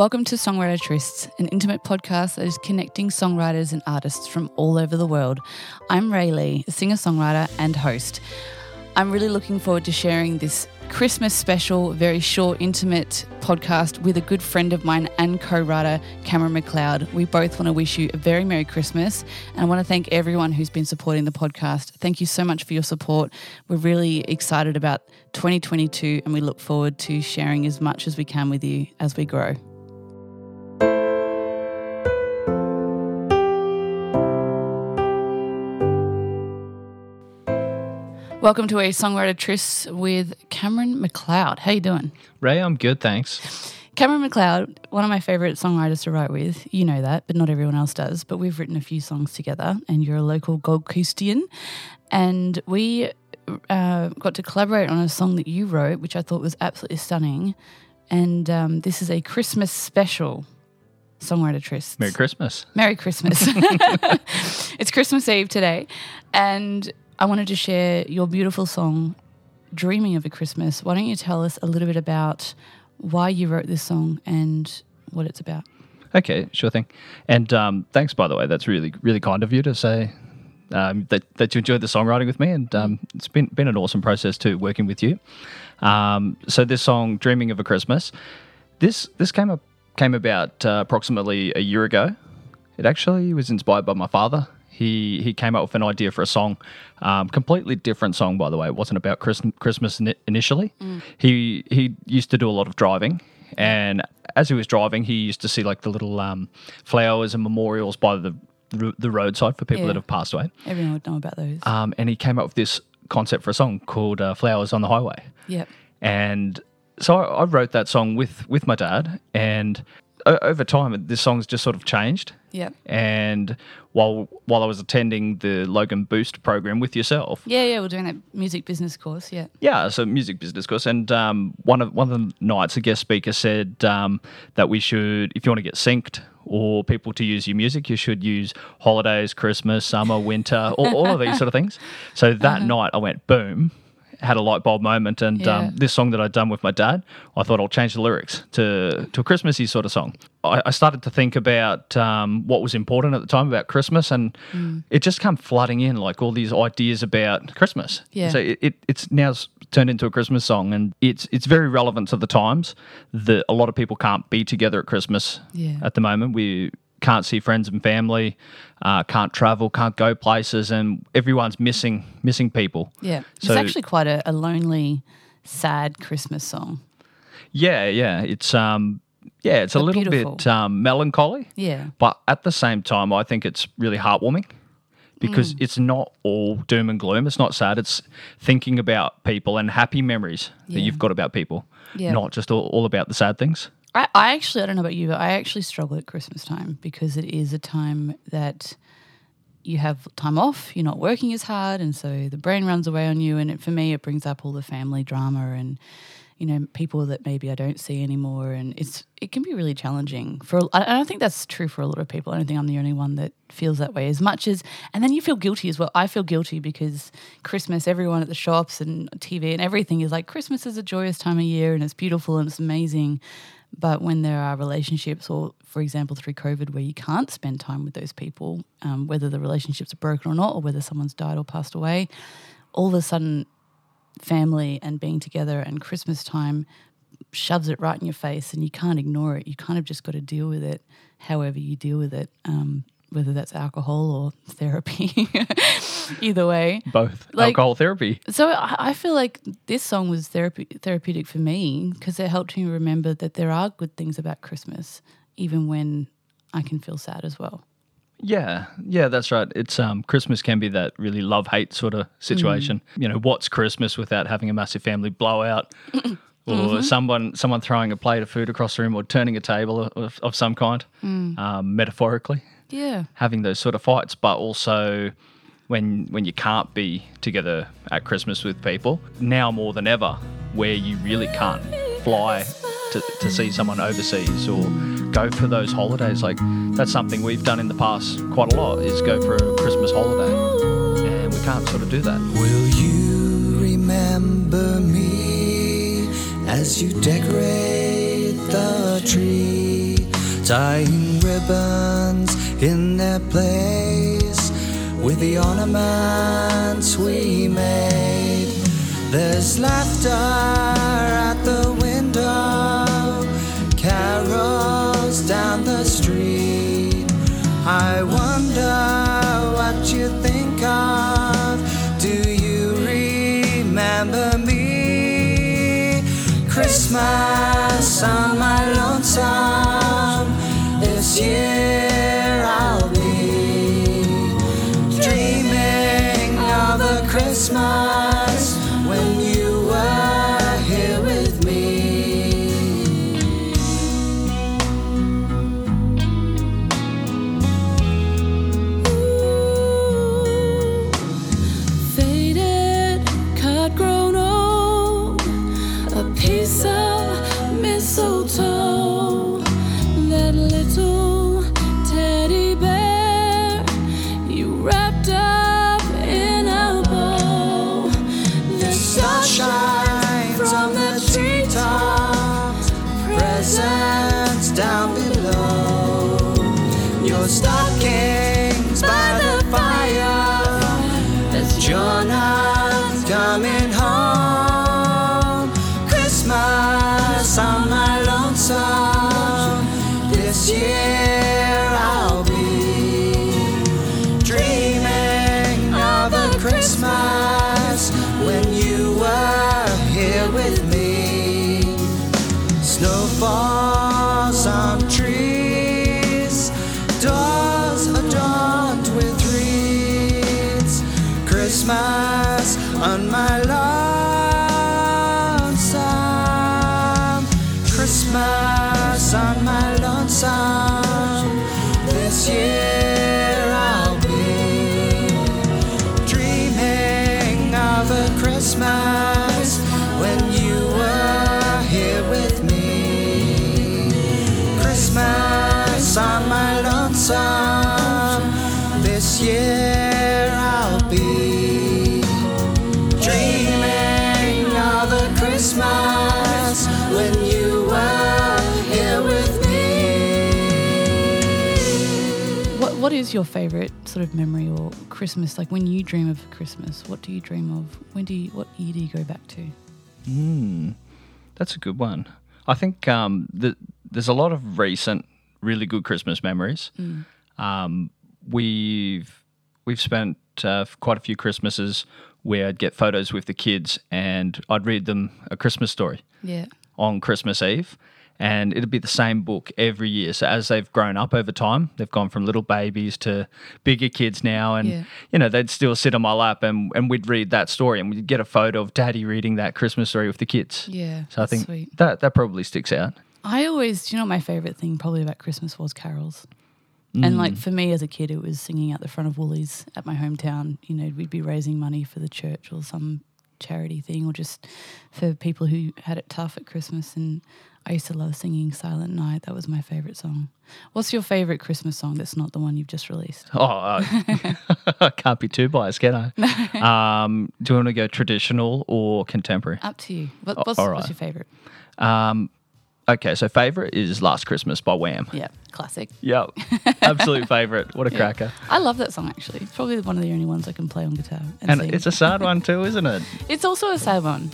Welcome to Songwriter Trysts, an intimate podcast that is connecting songwriters and artists from all over the world. I'm Ray Lee, a singer songwriter and host. I'm really looking forward to sharing this Christmas special, very short, intimate podcast with a good friend of mine and co writer, Cameron McLeod. We both want to wish you a very Merry Christmas. And I want to thank everyone who's been supporting the podcast. Thank you so much for your support. We're really excited about 2022 and we look forward to sharing as much as we can with you as we grow. Welcome to a songwriter tryst with Cameron McLeod. How you doing? Ray, I'm good, thanks. Cameron McLeod, one of my favorite songwriters to write with. You know that, but not everyone else does. But we've written a few songs together, and you're a local Gold Coastian. And we uh, got to collaborate on a song that you wrote, which I thought was absolutely stunning. And um, this is a Christmas special songwriter tryst. Merry Christmas. Merry Christmas. it's Christmas Eve today. And I wanted to share your beautiful song, Dreaming of a Christmas. Why don't you tell us a little bit about why you wrote this song and what it's about? Okay, sure thing. And um, thanks, by the way. That's really, really kind of you to say um, that, that you enjoyed the songwriting with me. And um, it's been, been an awesome process too, working with you. Um, so, this song, Dreaming of a Christmas, this, this came, up, came about uh, approximately a year ago. It actually was inspired by my father he he came up with an idea for a song, um, completely different song by the way. It wasn't about Christmas initially. Mm. He he used to do a lot of driving, and as he was driving, he used to see like the little um, flowers and memorials by the the roadside for people yeah. that have passed away. Everyone would know about those. Um, and he came up with this concept for a song called uh, "Flowers on the Highway." Yep. And so I, I wrote that song with with my dad, and over time, this song's just sort of changed. Yeah. And while while I was attending the Logan Boost program with yourself. Yeah, yeah, we're doing that music business course. Yeah. Yeah, so music business course, and um, one of one of the nights, a guest speaker said um, that we should, if you want to get synced or people to use your music, you should use holidays, Christmas, summer, winter, all, all of these sort of things. So that uh-huh. night, I went boom had a light bulb moment, and um, yeah. um, this song that I'd done with my dad, I thought I'll change the lyrics to to a Christmassy sort of song. I, I started to think about um, what was important at the time about Christmas, and mm. it just came flooding in like all these ideas about Christmas. Yeah. So it, it, it's now turned into a Christmas song, and it's it's very relevant to the times that a lot of people can't be together at Christmas yeah. at the moment. We can't see friends and family, uh, can't travel, can't go places, and everyone's missing missing people. Yeah, so, it's actually quite a, a, lonely, sad Christmas song. Yeah, yeah, it's um, yeah, it's but a little beautiful. bit um, melancholy. Yeah, but at the same time, I think it's really heartwarming because mm. it's not all doom and gloom. It's not sad. It's thinking about people and happy memories yeah. that you've got about people, yeah. not just all, all about the sad things. I, I actually, I don't know about you, but I actually struggle at Christmas time because it is a time that you have time off, you're not working as hard, and so the brain runs away on you. And it, for me, it brings up all the family drama and you know people that maybe I don't see anymore, and it's it can be really challenging for. I don't think that's true for a lot of people. I don't think I'm the only one that feels that way as much as. And then you feel guilty as well. I feel guilty because Christmas, everyone at the shops and TV and everything is like Christmas is a joyous time of year and it's beautiful and it's amazing. But when there are relationships, or for example, through COVID, where you can't spend time with those people, um, whether the relationships are broken or not, or whether someone's died or passed away, all of a sudden, family and being together and Christmas time shoves it right in your face, and you can't ignore it. You kind of just got to deal with it, however you deal with it. Um, whether that's alcohol or therapy. Either way, both like, alcohol therapy. So I feel like this song was therapy, therapeutic for me because it helped me remember that there are good things about Christmas, even when I can feel sad as well. Yeah, yeah, that's right. It's um, Christmas can be that really love hate sort of situation. Mm. You know, what's Christmas without having a massive family blowout? or mm-hmm. someone someone throwing a plate of food across the room or turning a table of, of some kind, mm. um, metaphorically. Yeah. Having those sort of fights, but also when when you can't be together at Christmas with people, now more than ever, where you really can't fly to, to see someone overseas or go for those holidays. Like that's something we've done in the past quite a lot is go for a Christmas holiday. And we can't sort of do that. Will you remember me as you decorate the tree? tying ribbons in their place with the ornaments we made. There's laughter at the window, carols down the street. I wonder what you think of. Do you remember me? Christmas on my lonesome. This year a That's You're coming home. What is your favorite sort of memory or Christmas? Like when you dream of Christmas, what do you dream of? When do you? What year do you go back to? Mm, that's a good one. I think um, the, there's a lot of recent, really good Christmas memories. Um, we've we've spent uh, quite a few Christmases where I'd get photos with the kids and I'd read them a Christmas story Yeah. on Christmas Eve. And it'd be the same book every year. So as they've grown up over time, they've gone from little babies to bigger kids now. And, Yeah. you know, they'd still sit on my lap and, and we'd read that story and we'd get a photo of daddy reading that Christmas story with the kids. Yeah. So I think sweet. that that probably sticks out. I always, do you know, my favorite thing probably about Christmas was carols. And mm. like for me as a kid, it was singing out the front of Woolies at my hometown. You know, we'd be raising money for the church or some charity thing, or just for people who had it tough at Christmas. And I used to love singing Silent Night. That was my favorite song. What's your favorite Christmas song that's not the one you've just released? Oh, uh, I can't be too biased, can I? um, do you want to go traditional or contemporary? Up to you. What, what's, all what's your favorite? Um, okay, so favorite is Last Christmas by Wham. Yeah, classic. Yep, absolute favorite. What a Yeah. cracker! I love that song actually. It's probably one of the only ones I can play on guitar. And, And it's a sad one too, isn't it? it's also a sad one.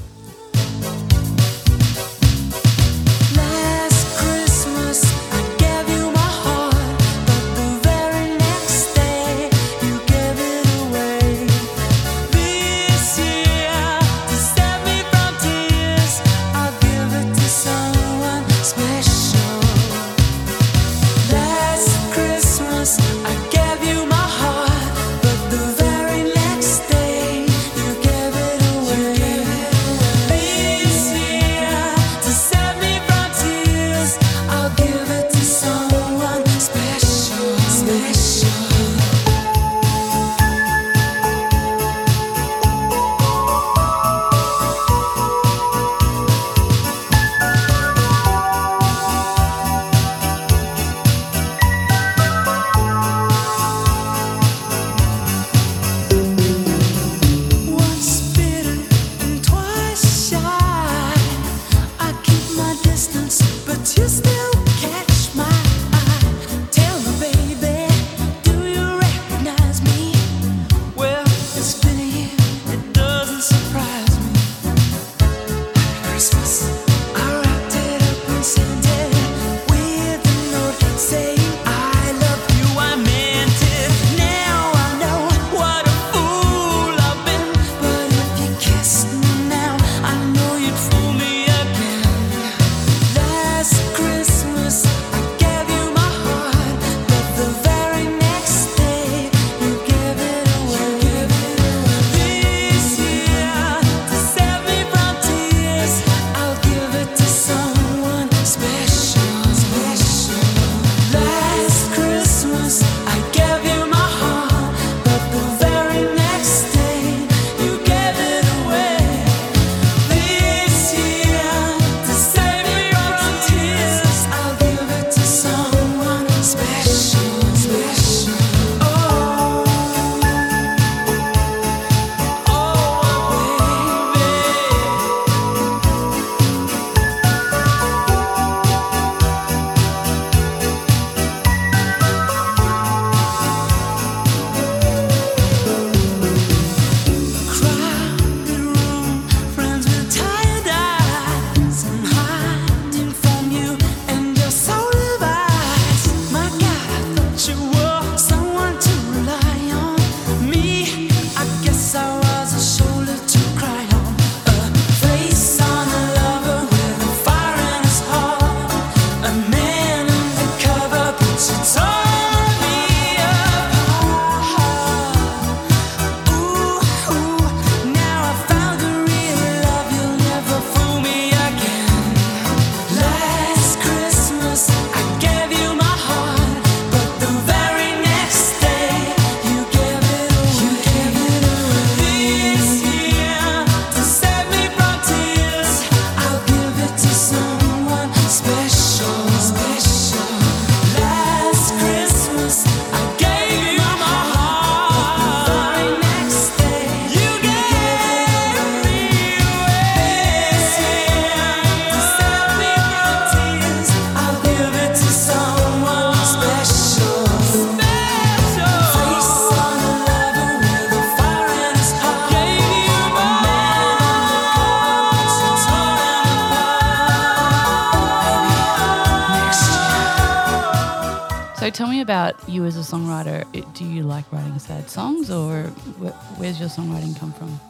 Wh- where's your songwriting come from?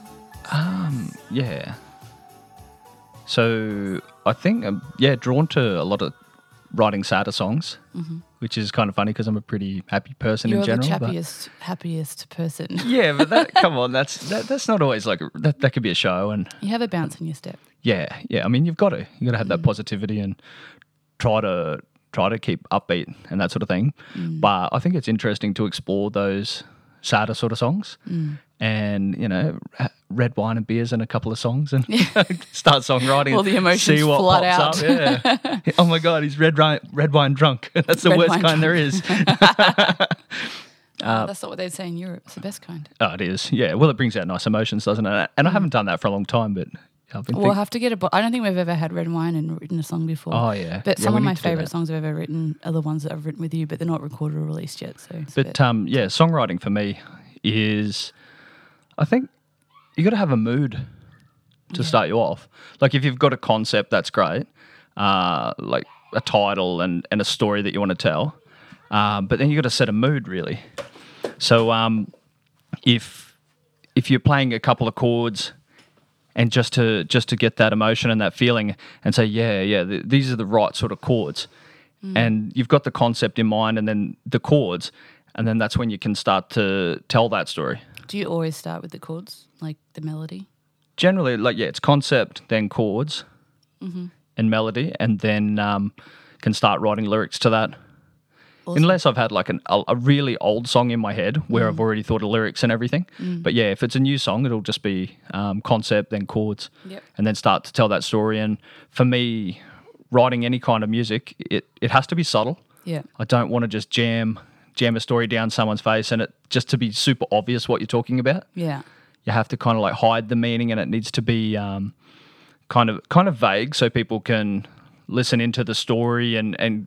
Um, Yeah. So I think um, yeah, drawn to a lot of writing sadder songs, which is kind of funny because I'm a pretty happy person You're in general. the happiest, happiest person. yeah, but that come on, that's that, that's not always like that. That could be a show, and You have a bounce in your step. yeah, yeah. I mean, you've got to you got to have that positivity and try to try to keep upbeat and that sort of thing. But I think it's interesting to explore those sadder sort of songs, mm. and you know, red wine and beers and a couple of songs, and start songwriting. All the emotions see what flood pops out. Up. Yeah. oh my god, he's red wine red wine drunk. That's the Red worst kind there is. Uh, oh, that's not what they'd say in Europe. It's the best kind. oh, it is. Yeah. Well, it brings out nice emotions, doesn't it? And I mm. haven't done that for a long time, but I've been We'll think- have to get a. Bo- I don't think we've ever had red wine and written a song before. Oh, yeah. But Yeah, some of my favorite songs I've ever written are the ones that I've written with you, but they're not recorded or released yet. So, But um, yeah, songwriting for me is, I think you got to have a mood to start you off. Like if you've got a concept, that's great. Uh, like a title and, and a story that you want to tell. Um, but then you got to set a mood really. So um, if if you're playing a couple of chords and just to just to get that emotion and that feeling and say yeah yeah th- these are the right sort of chords and you've got the concept in mind and then the chords and then that's when you can start to tell that story do you always start with the chords, like the melody? generally like yeah it's concept then chords Mm-hmm. and melody and then um, can start writing lyrics to that Awesome. unless I've had like an, a, a really old song in my head where Mm. I've already thought of lyrics and everything. But yeah, if it's a new song, it'll just be um, concept, then chords, Yep. and then start to tell that story. And for me, writing any kind of music, it, it has to be subtle. Yeah. I don't want to just jam jam a story down someone's face and it just to be super obvious what you're talking about. Yeah. You have to kind of like hide the meaning, and it needs to be um, kind of kind of vague so people can listen into the story and and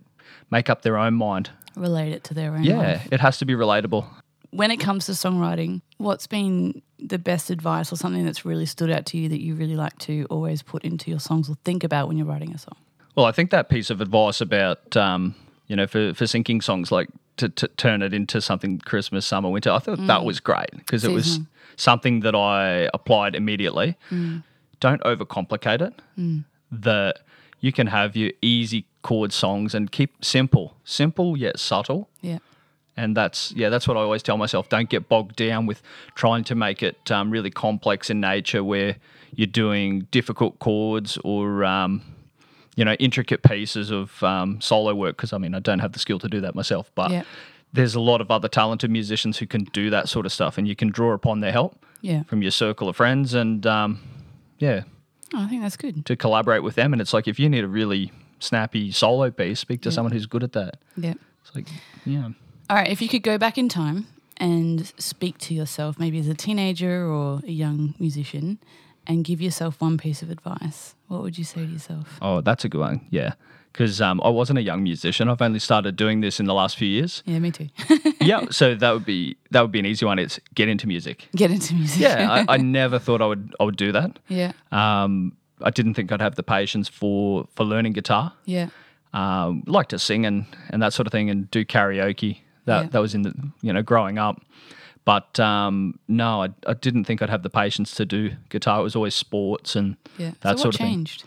make up their own mind. Relate it to their own Yeah, life. it has to be relatable. when it comes to songwriting, what's been the best advice or something that's really stood out to you that you really like to always put into your songs or think about when you're writing a song? Well, I think that piece of advice about um, you know for for syncing songs like to, to turn it into something Christmas, summer, winter. I thought that mm. was great because it was something that I applied immediately. Mm. Don't overcomplicate it. Mm. That you can have your easy chord songs and keep simple, simple yet subtle. Yeah. And that's yeah, that's what I always tell myself. Don't get bogged down with trying to make it um, really complex in nature, where you're doing difficult chords or um, you know intricate pieces of um, solo work. Because I mean, I don't have the skill to do that myself, but Yeah. there's a lot of other talented musicians who can do that sort of stuff, and you can draw upon their help Yeah. from your circle of friends, and um, yeah, Oh, I think that's good. to collaborate with them. And it's like if you need a really snappy solo piece, speak to someone who's good at that. Yeah. It's like yeah. All right, if you could go back in time and speak to yourself, maybe as a teenager or a young musician, and give yourself one piece of advice, what would you say to yourself? Oh, that's a good one. Yeah. Because um, I wasn't a young musician. I've only started doing this in the last few years. Yeah, me too. yeah. So that would be that would be an easy one. It's get into music. Get into music. Yeah. I, I never thought I would I would do that. yeah. Um, I didn't think I'd have the patience for for learning guitar. Yeah. Um, like to sing and and that sort of thing and do karaoke. That Yeah. that was in the you know growing up. But um, no, I, I didn't think I'd have the patience to do guitar. It was always sports and Yeah. that so sort of thing. changed?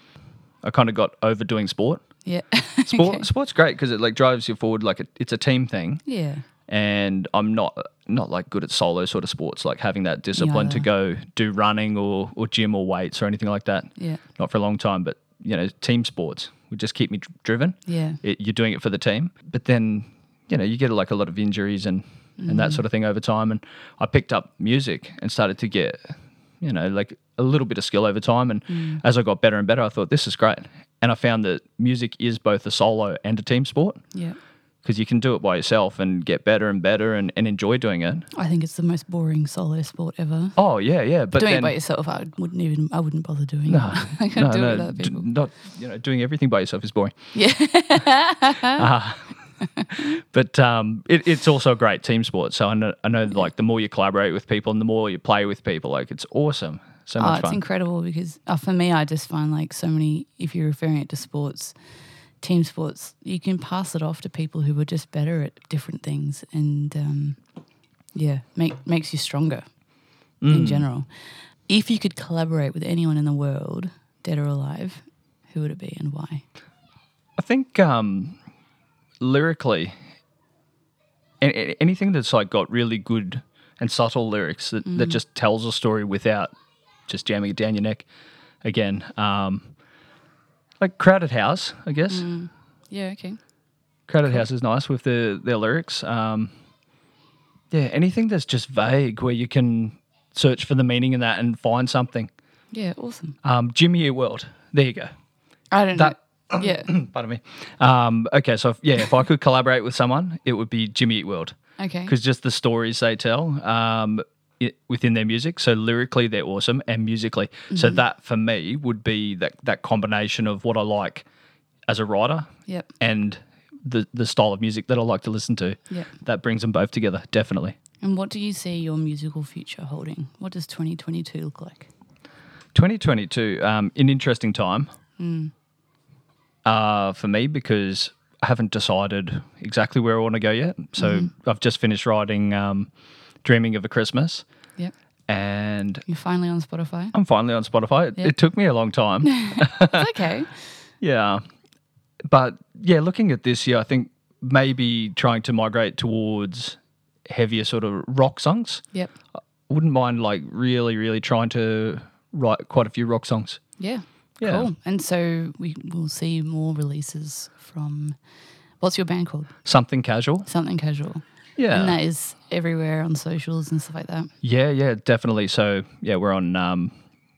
I kind of got overdoing sport. Yeah. Sport, Okay. Sport's great because it like drives you forward. Like it, it's a team thing, Yeah. and I'm not not like good at solo sort of sports, like having that discipline to go do running or or gym or weights or anything like that. Yeah. Not for a long time, but you know, team sports would just keep me dr- driven. Yeah. It, you're doing it for the team, but then you know you get like a lot of injuries and and Mm. that sort of thing over time. And I picked up music and started to get you know like a little bit of skill over time. And Mm. as I got better and better, I thought this is great. And I found that music is both a solo and a team sport Yeah. Because you can do it by yourself and get better and better and, and enjoy doing it. I think it's the most boring solo sport ever. Oh yeah, yeah. But doing then, it by yourself, I wouldn't even. I wouldn't bother doing no, it. I can't no, do no, it d- not you know doing everything by yourself is boring. Yeah. Uh, but um, it, it's also a great team sport. So I know, I know like the more you collaborate with people and the more you play with people, like it's awesome. So much Oh, much it's fun. incredible because uh, for me, I just find like so many, if you're referring it to sports, team sports, you can pass it off to people who are just better at different things and um, yeah, make, makes you stronger Mm. in general. If you could collaborate with anyone in the world, dead or alive, who would it be and why? I think um, lyrically, anything that's like got really good and subtle lyrics that, that just tells a story without just jamming it down your neck. Again, um, like Crowded House, I guess. Yeah, okay. Crowded House is nice with the their lyrics. Um, yeah, anything that's just vague where you can search for the meaning in that and find something. Yeah, awesome. Um, Jimmy Eat World. There you go. I don't That- know. Yeah. Pardon me. Um, okay, so if, yeah, if I could collaborate with someone, it would be Jimmy Eat World Okay. because just the stories they tell um, it, within their music. So lyrically, they're awesome, and musically. So Mm-hmm. that for me would be that that combination of what I like as a writer Yep. and the the style of music that I like to listen to. Yep. That brings them both together, definitely. And what do you see your musical future holding? What does 2022 look like? 2022, um, an interesting time uh, for me because I haven't decided exactly where I want to go yet. So I've just finished writing um, Dreaming of a Christmas Yep. and You're finally on Spotify. I'm finally on Spotify. It, Yeah. it took me a long time. It's okay. yeah. But yeah, looking at this year, I think maybe trying to migrate towards heavier sort of rock songs. Yep. Wouldn't mind like really, really trying to write quite a few rock songs. Yeah. Yeah. Cool. And so we will see more releases from what's your band called? Something casual. Something Casual. Yeah. And that is everywhere on socials and stuff like that. Yeah, yeah, definitely. So yeah, we're on um,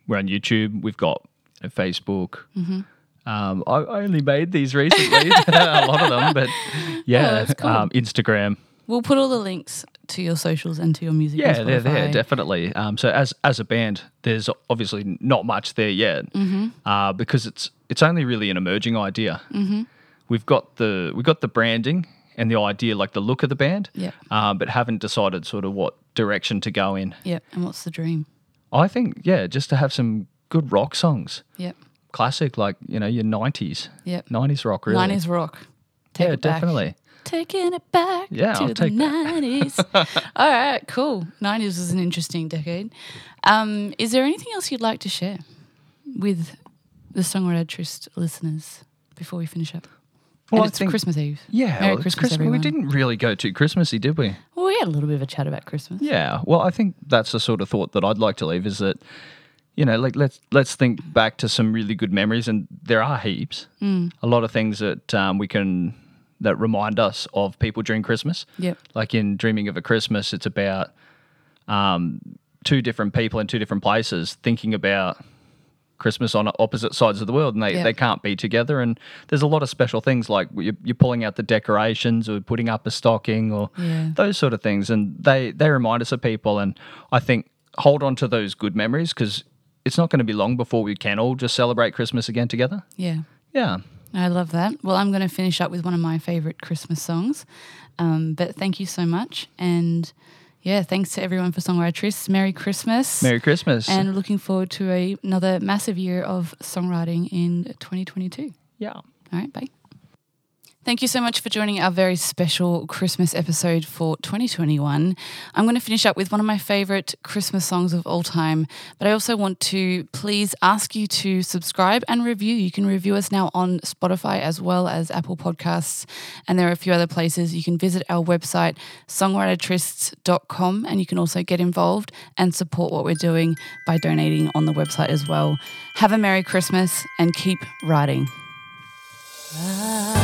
we're on YouTube. We've got you know, Facebook. Mm-hmm. Um, I, I only made these recently, a lot of them, but yeah, Oh, cool. um, Instagram. We'll put all the links to your socials and to your music. Yeah, they're there definitely. Um, so as as a band, there's obviously not much there yet Mm-hmm. uh, because it's it's only really an emerging idea. Mm-hmm. We've got the we've got the branding and the idea, like the look of the band, Yeah. um, but haven't decided sort of what direction to go in. Yeah, And what's the dream? I think, yeah, just to have some good rock songs, Yep. classic, like you know your nineties, Yep. nineties rock, really. 90s rock. Take yeah, it back. definitely. Taking it back Yeah, to I'll the. 90s. All right, cool. 90s was an interesting decade. Um, is there anything else you'd like to share with the Songwriter Tryst listeners before we finish up? Well, and I it's think- Christmas Eve. Yeah, Merry well, Christmas, Christmas. We didn't really go too Christmassy, did we? Well, we had a little bit of a chat about Christmas. Yeah. Well, I think that's the sort of thought that I'd like to leave is that, you know, like let's let's think back to some really good memories, and there are heaps. Mm. A lot of things that um, we can that remind us of people during Christmas. Yep. Like in Dreaming of a Christmas, it's about um, two different people in two different places thinking about Christmas on opposite sides of the world, and they, Yeah. they can't be together. And there's a lot of special things like you're, you're pulling out the decorations or putting up a stocking or Yeah. those sort of things, and they they remind us of people. And I think hold on to those good memories because it's not going to be long before we can all just celebrate Christmas again together. Yeah. Yeah. I love that. Well, I'm going to finish up with one of my favorite Christmas songs. Um, but thank you so much. And yeah, thanks to everyone for Songwriter Tryst. Merry Christmas. Merry Christmas. And looking forward to a, another massive year of songwriting in 2022. yeah. All right, bye. Thank you so much for joining our very special Christmas episode for 2021. I'm going to finish up with one of my favorite Christmas songs of all time, but I also want to please ask you to subscribe and review. You can review us now on Spotify as well as Apple Podcasts, and there are a few other places. You can visit our website, songwritertrysts.com, and you can also get involved and support what we're doing by donating on the website as well. Have a Merry Christmas and keep writing. Don't